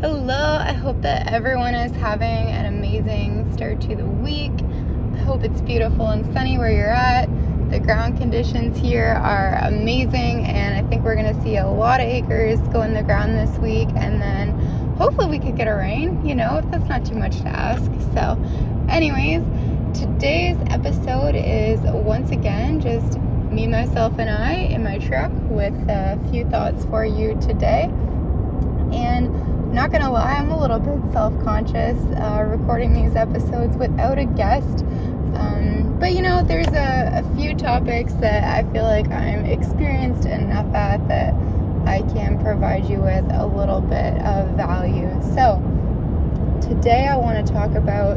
Hello, I hope that everyone is having an amazing start to the week. I hope it's beautiful and sunny where you're at. The ground conditions here are amazing, and I think we're going to see a lot of acres go in the ground this week, and then hopefully we could get a rain, you know, if that's not too much to ask. So, anyways, today's episode is once again just me, myself, and I in my truck with a few thoughts for you today. And not gonna lie, I'm a little bit self conscious uh, recording these episodes without a guest. Um, but you know, there's a, a, few topics that I feel like I'm experienced enough at that I can provide you with a little bit of value. So, today I want to talk about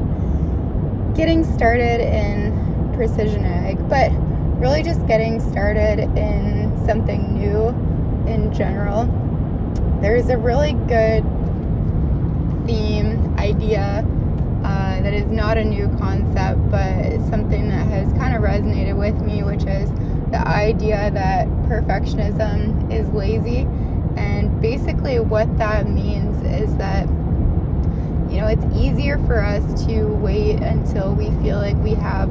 getting started in precision ag, but really just getting started in something new in general. There's a really good theme idea uh, that is not a new concept, but something that has kind of resonated with me, which is the idea that perfectionism is lazy. And basically, what that means is that you know it's easier for us to wait until we feel like we have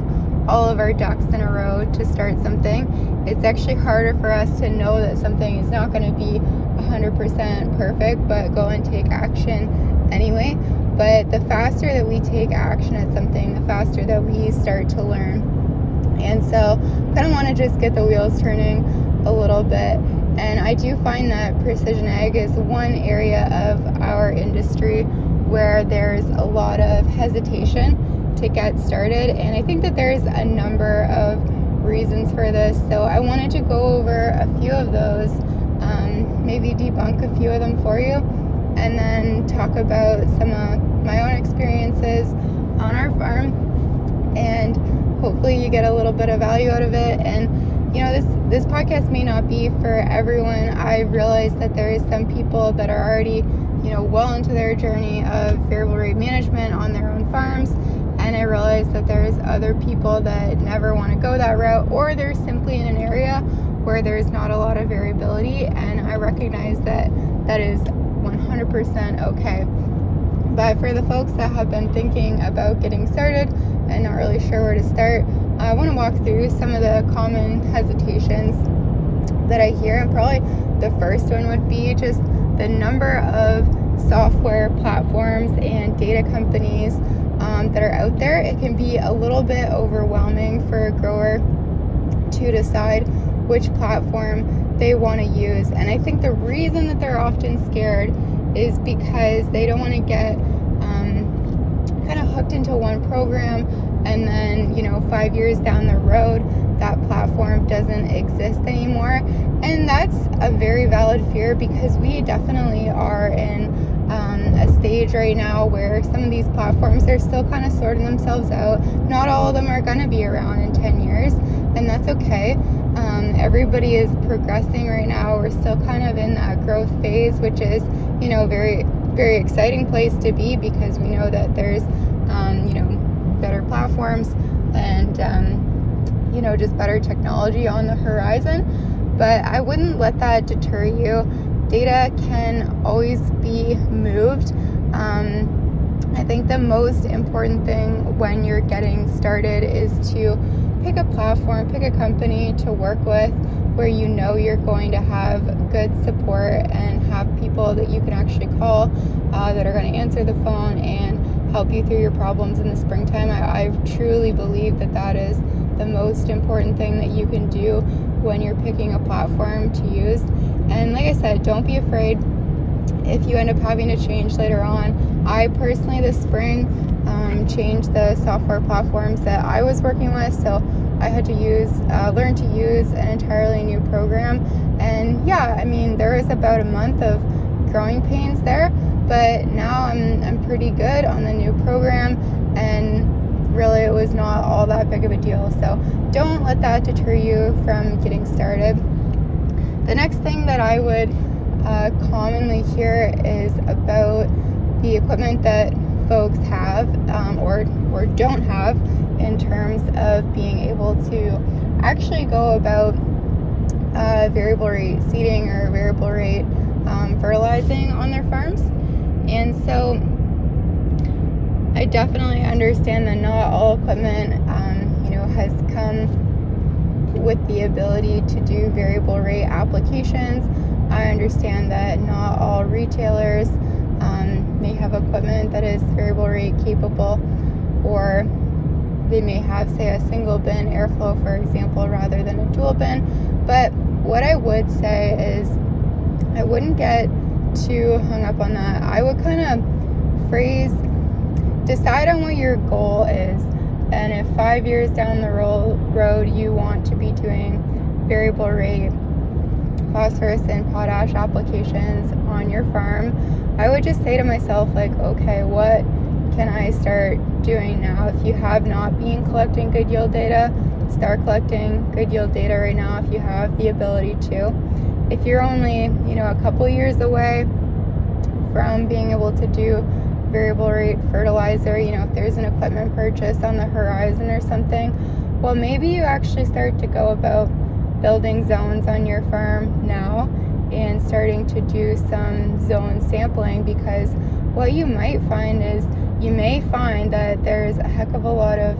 all of our ducks in a row to start something. It's actually harder for us to know that something is not going to be 100% perfect, but go and take action anyway. But the faster that we take action at something, the faster that we start to learn. And so, I kind of want to just get the wheels turning a little bit. And I do find that precision ag is one area of our industry where there's a lot of hesitation to get started. And I think that there's a number of reasons for this. So I wanted to go over a few of those, um, maybe debunk a few of them for you and then talk about some of my own experiences on our farm. And hopefully you get a little bit of value out of it. And you know this this podcast may not be for everyone. I realize that there is some people that are already you know well into their journey of variable rate management on their own farms. And i realize that there's other people that never want to go that route or they're simply in an area where there's not a lot of variability. And i recognize that that is 100% okay. But for the folks that have been thinking about getting started and not really sure where to start, I want to walk through some of the common hesitations that I hear. And probably the first one would be just the number of software platforms and data companies um, that are out there. It can be a little bit overwhelming for a grower to decide which platform they want to use. And I think the reason that they're often scared is because they don't want to get um, kind of hooked into one program and then, you know, five years down the road, that platform doesn't exist anymore. And that's a very valid fear because we definitely are in um, a stage right now where some of these platforms are still kind of sorting themselves out. Not all of them are going to be around in 10 years, and that's okay. Um, everybody is progressing right now. We're still kind of in that growth phase, which is, you know, very, very exciting place to be because we know that there's, um, you know, better platforms and, um, you know, just better technology on the horizon. But I wouldn't let that deter you. Data can always be moved. Um, I think the most important thing when you're getting started is to pick a platform, pick a company to work with where you know you're going to have good support and have people that you can actually call uh, that are going to answer the phone and help you through your problems in the springtime. I, I truly believe that that is the most important thing that you can do when you're picking a platform to use. And like I said, don't be afraid if you end up having to change later on. I personally, this spring, um, changed the software platforms that I was working with. So I had to use, uh, learn to use an entirely new program. And yeah, I mean, there was about a month of growing pains there, but now I'm, I'm pretty good on the new program. And really, it was not all that big of a deal. So don't let that deter you from getting started. The next thing that I would uh, commonly hear is about the equipment that folks have um, or or don't have in terms of being able to actually go about uh, variable rate seeding or variable rate um, fertilizing on their farms. And so I definitely understand that not all equipment, um, you know, has come with the ability to do variable rate applications. I understand that not all retailers um, may have equipment that is variable rate capable, they may have, say, a single bin airflow, for example, rather than a dual bin. But what I would say is, I wouldn't get too hung up on that. I would kind of phrase, decide on what your goal is. And if five years down the road you want to be doing variable rate phosphorus and potash applications on your farm, I would just say to myself, like, okay, what can I start doing now? If you have not been collecting good yield data, start collecting good yield data right now if you have the ability to. If you're only, you know, a couple years away from being able to do variable rate fertilizer, you know, if there's an equipment purchase on the horizon or something, well, maybe you actually start to go about building zones on your farm now and starting to do some zone sampling because what you might find is you may find that there's a heck of a lot of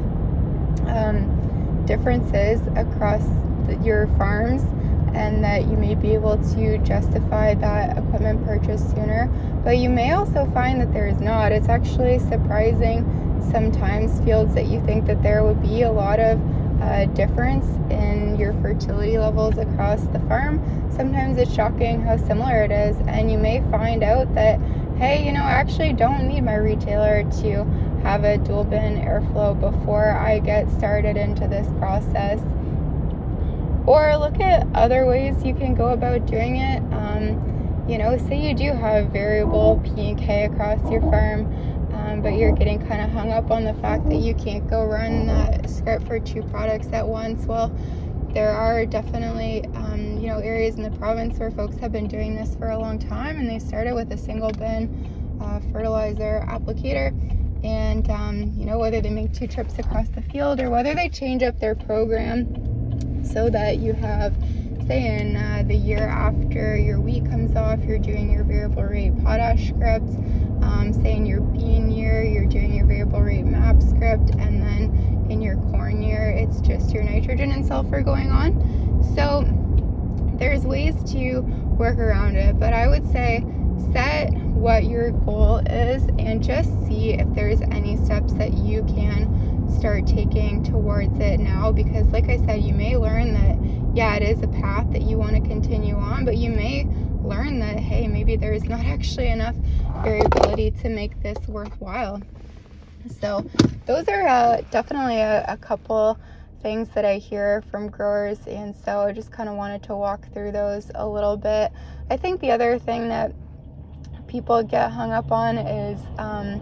um, differences across the, your farms and that you may be able to justify that equipment purchase sooner. But you may also find that there is not. It's actually surprising sometimes fields that you think that there would be a lot of uh, difference in your fertility levels across the farm. Sometimes it's shocking how similar it is, and you may find out that, hey, you know, I actually don't need my retailer to have a dual bin airflow before I get started into this process or look at other ways you can go about doing it. Um, you know, say you do have variable P and K across your farm, um, but you're getting kind of hung up on the fact that you can't go run that script for two products at once. Well, there are definitely um, you know areas in the province where folks have been doing this for a long time, and they started with a single bin uh, fertilizer applicator. And um, you know whether they make two trips across the field or whether they change up their program so that you have say in uh, the year after your wheat comes off you're doing your variable rate potash script um, say in your bean year you're doing your variable rate MAP script and then in your corn year it's just your nitrogen and sulfur going on so there's ways to work around it but i would say set what your goal is and just see if there's any steps that you can start taking towards it now because like I said you may learn that yeah it is a path that you want to continue on but you may learn that hey maybe there is not actually enough variability to make this worthwhile. So those are uh, definitely a, a couple things that I hear from growers and so I just kind of wanted to walk through those a little bit. I think the other thing that people get hung up on is um,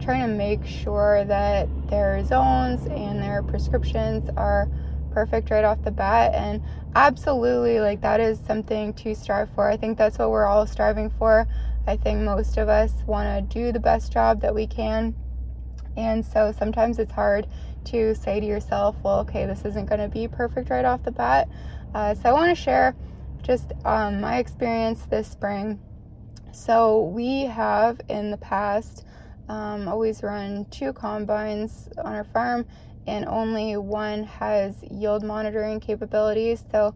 trying to make sure that their zones and their prescriptions are perfect right off the bat and absolutely like that is something to strive for. I think that's what we're all striving for. I think most of us want to do the best job that we can and so sometimes it's hard to say to yourself well okay this isn't going to be perfect right off the bat uh, so i want to share just um, my experience this spring so we have in the past um, always run two combines on our farm, and only one has yield monitoring capabilities. So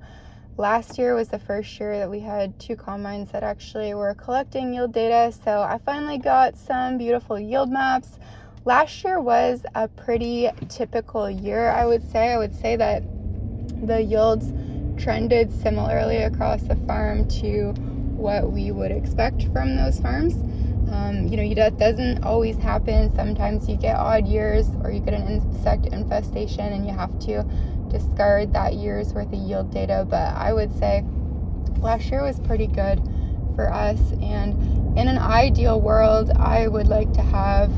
last year was the first year that we had two combines that actually were collecting yield data. So I finally got some beautiful yield maps. Last year was a pretty typical year, I would say. I would say that the yields trended similarly across the farm to what we would expect from those farms. Um, you know, that doesn't always happen. Sometimes you get odd years or you get an insect infestation and you have to discard that year's worth of yield data. But I would say last year was pretty good for us. And in an ideal world, I would like to have,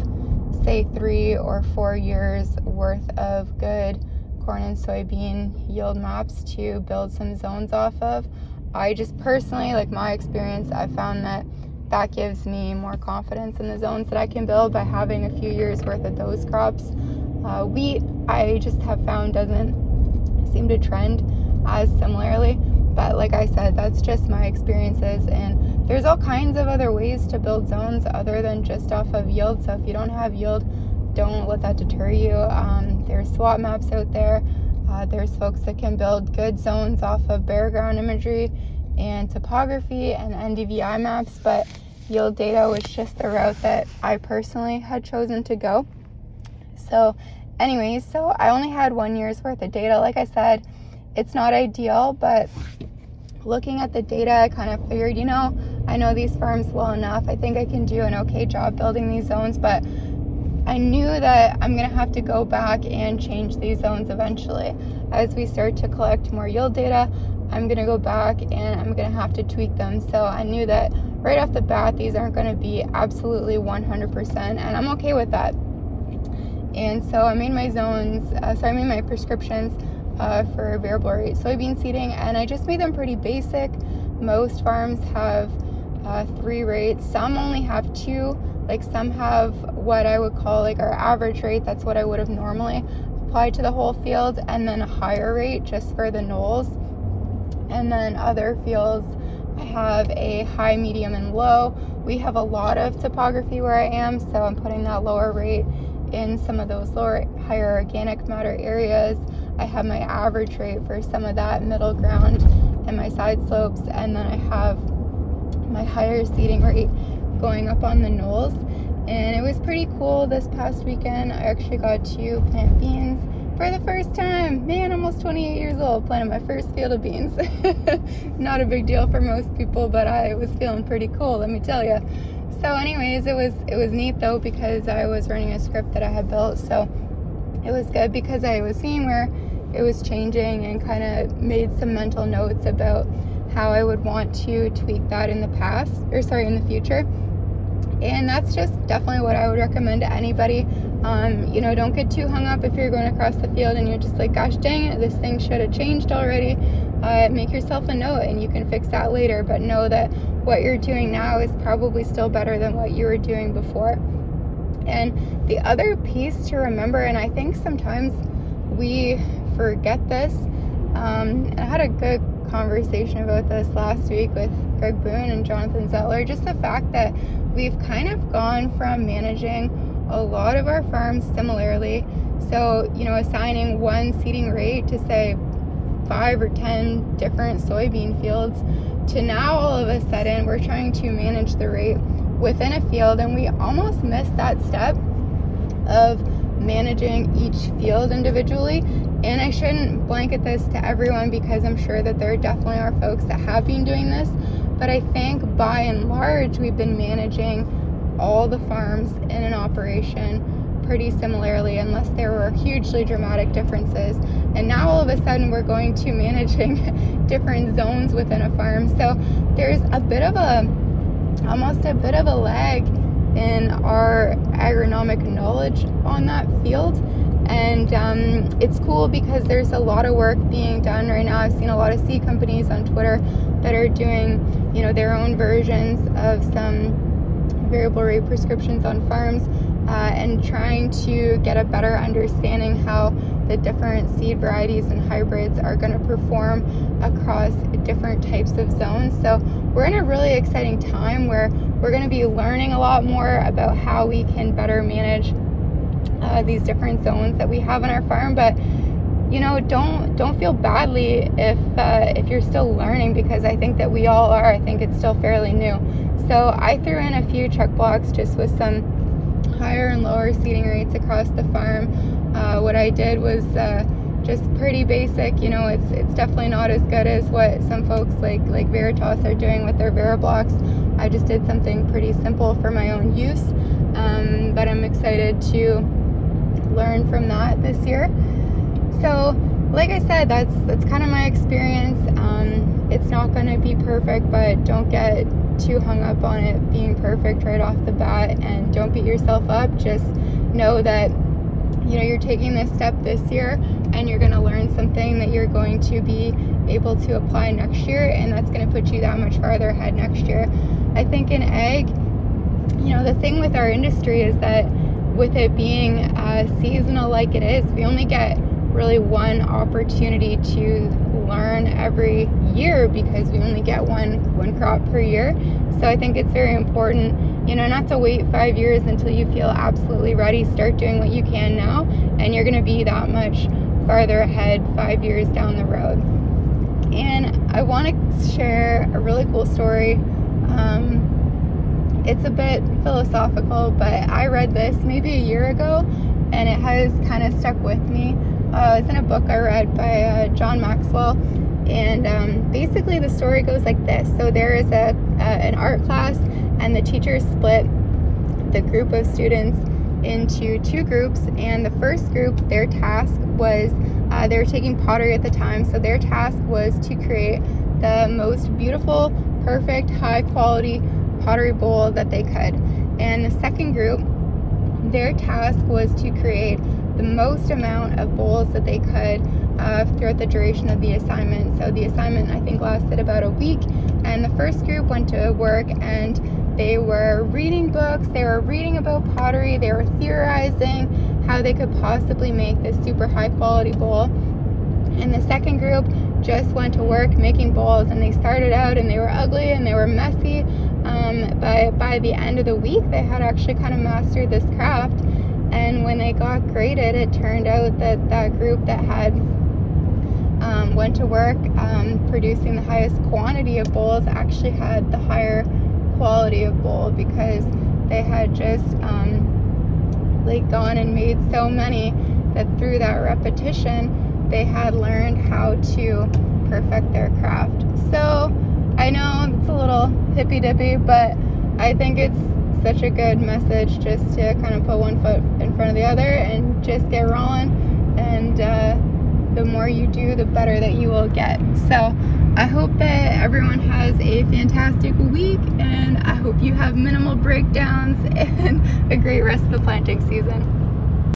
say, three or four years worth of good corn and soybean yield maps to build some zones off of. I just personally, like my experience, I found that that gives me more confidence in the zones that I can build by having a few years worth of those crops. Uh, wheat, I just have found doesn't seem to trend as similarly. But like I said, that's just my experiences. And there's all kinds of other ways to build zones other than just off of yield. So if you don't have yield, don't let that deter you. Um, there's SWAT maps out there. Uh, there's folks that can build good zones off of bare ground imagery and topography and NDVI maps, but yield data was just the route that I personally had chosen to go. So, anyways, so I only had one year's worth of data. Like I said, it's not ideal, but looking at the data, I kind of figured, you know, I know these farms well enough. I think I can do an okay job building these zones, but I knew that I'm going to have to go back and change these zones eventually. As we start to collect more yield data, I'm going to go back and I'm going to have to tweak them. So I knew that right off the bat, these aren't going to be absolutely 100%, and I'm okay with that. And so I made my zones, uh, so I made my prescriptions uh, for variable rate soybean seeding, and I just made them pretty basic. Most farms have uh, three rates, some only have two. Like some have what I would call like our average rate, that's what I would have normally applied to the whole field, and then a higher rate just for the knolls. And then other fields, I have a high, medium, and low. We have a lot of topography where I am, so I'm putting that lower rate in some of those lower, higher organic matter areas. I have my average rate for some of that middle ground and my side slopes, and then I have my higher seeding rate going up on the knolls. And it was pretty cool this past weekend. I actually got to plant beans for the first time. Man, almost 28 years old, planted my first field of beans. Not a big deal for most people, but I was feeling pretty cool, let me tell you. So, anyways, it was it was neat though because I was running a script that I had built. So it was good because I was seeing where it was changing and kind of made some mental notes about how I would want to tweak that in the past or sorry in the future. And that's just definitely what I would recommend to anybody. Um, you know, don't get too hung up if you're going across the field and you're just like, gosh dang it, this thing should have changed already. Uh, make yourself a note and you can fix that later, but know that what you're doing now is probably still better than what you were doing before. And the other piece to remember, and I think sometimes we forget this, um, I had a good conversation about this last week with Greg Boone and Jonathan Zettler, just the fact that we've kind of gone from managing a lot of our farms similarly. So, you know, assigning one seeding rate to say five or ten different soybean fields to now all of a sudden we're trying to manage the rate within a field and we almost missed that step of managing each field individually and I shouldn't blanket this to everyone because I'm sure that there definitely are folks that have been doing this. But I think by and large, we've been managing all the farms in an operation pretty similarly, unless there were hugely dramatic differences. And now all of a sudden, we're going to managing different zones within a farm. So there's a bit of a almost a bit of a lag in our agronomic knowledge on that field and um, it's cool because there's a lot of work being done right now. I've seen a lot of seed companies on Twitter that are doing, you know, their own versions of some variable rate prescriptions on farms uh, and trying to get a better understanding how the different seed varieties and hybrids are going to perform across different types of zones. So we're in a really exciting time where we're going to be learning a lot more about how we can better manage uh, these different zones that we have on our farm. But you know, don't don't feel badly if uh, if you're still learning because I think that we all are. I think it's still fairly new. So I threw in a few truck blocks just with some higher and lower seeding rates across the farm. Uh, what I did was uh, just pretty basic. You know, it's it's definitely not as good as what some folks like like Veritas are doing with their Vera blocks. I just did something pretty simple for my own use, um, but I'm excited to learn from that this year. So, like I said, that's that's kind of my experience. Um, it's not going to be perfect, but don't get too hung up on it being perfect right off the bat, and don't beat yourself up. Just know that you know you're taking this step this year, and you're going to learn something that you're going to be able to apply next year, and that's going to put you that much farther ahead next year. I think in ag, you know, the thing with our industry is that with it being uh, seasonal like it is, we only get really one opportunity to learn every year because we only get one one crop per year. So I think it's very important, you know, not to wait five years until you feel absolutely ready. Start doing what you can now, and you're going to be that much farther ahead five years down the road. And I want to share a really cool story. Um, it's a bit philosophical, but I read this maybe a year ago and it has kind of stuck with me. Uh, it's in a book I read by uh, John Maxwell, and um, basically the story goes like this. So there is a, a an art class, and the teacher split the group of students into two groups. And the first group, their task was uh, they were taking pottery at the time, so their task was to create the most beautiful, perfect, high quality pottery bowl that they could. And the second group, their task was to create the most amount of bowls that they could uh, throughout the duration of the assignment. So the assignment, I think, lasted about a week. And the first group went to work and they were reading books, they were reading about pottery, they were theorizing how they could possibly make this super high quality bowl. And the second group just went to work making bowls and they started out and they were ugly and they were messy um, but by the end of the week, they had actually kind of mastered this craft. And when they got graded, it turned out that that group that had um, went to work um, producing the highest quantity of bowls actually had the higher quality of bowl because they had just um, like gone and made so many that through that repetition they had learned how to perfect their craft. So I know it's a little hippy dippy, but I think it's such a good message just to kind of put one foot in front of the other and just get rolling. And uh, the more you do, the better that you will get. So I hope that everyone has a fantastic week and I hope you have minimal breakdowns and a great rest of the planting season.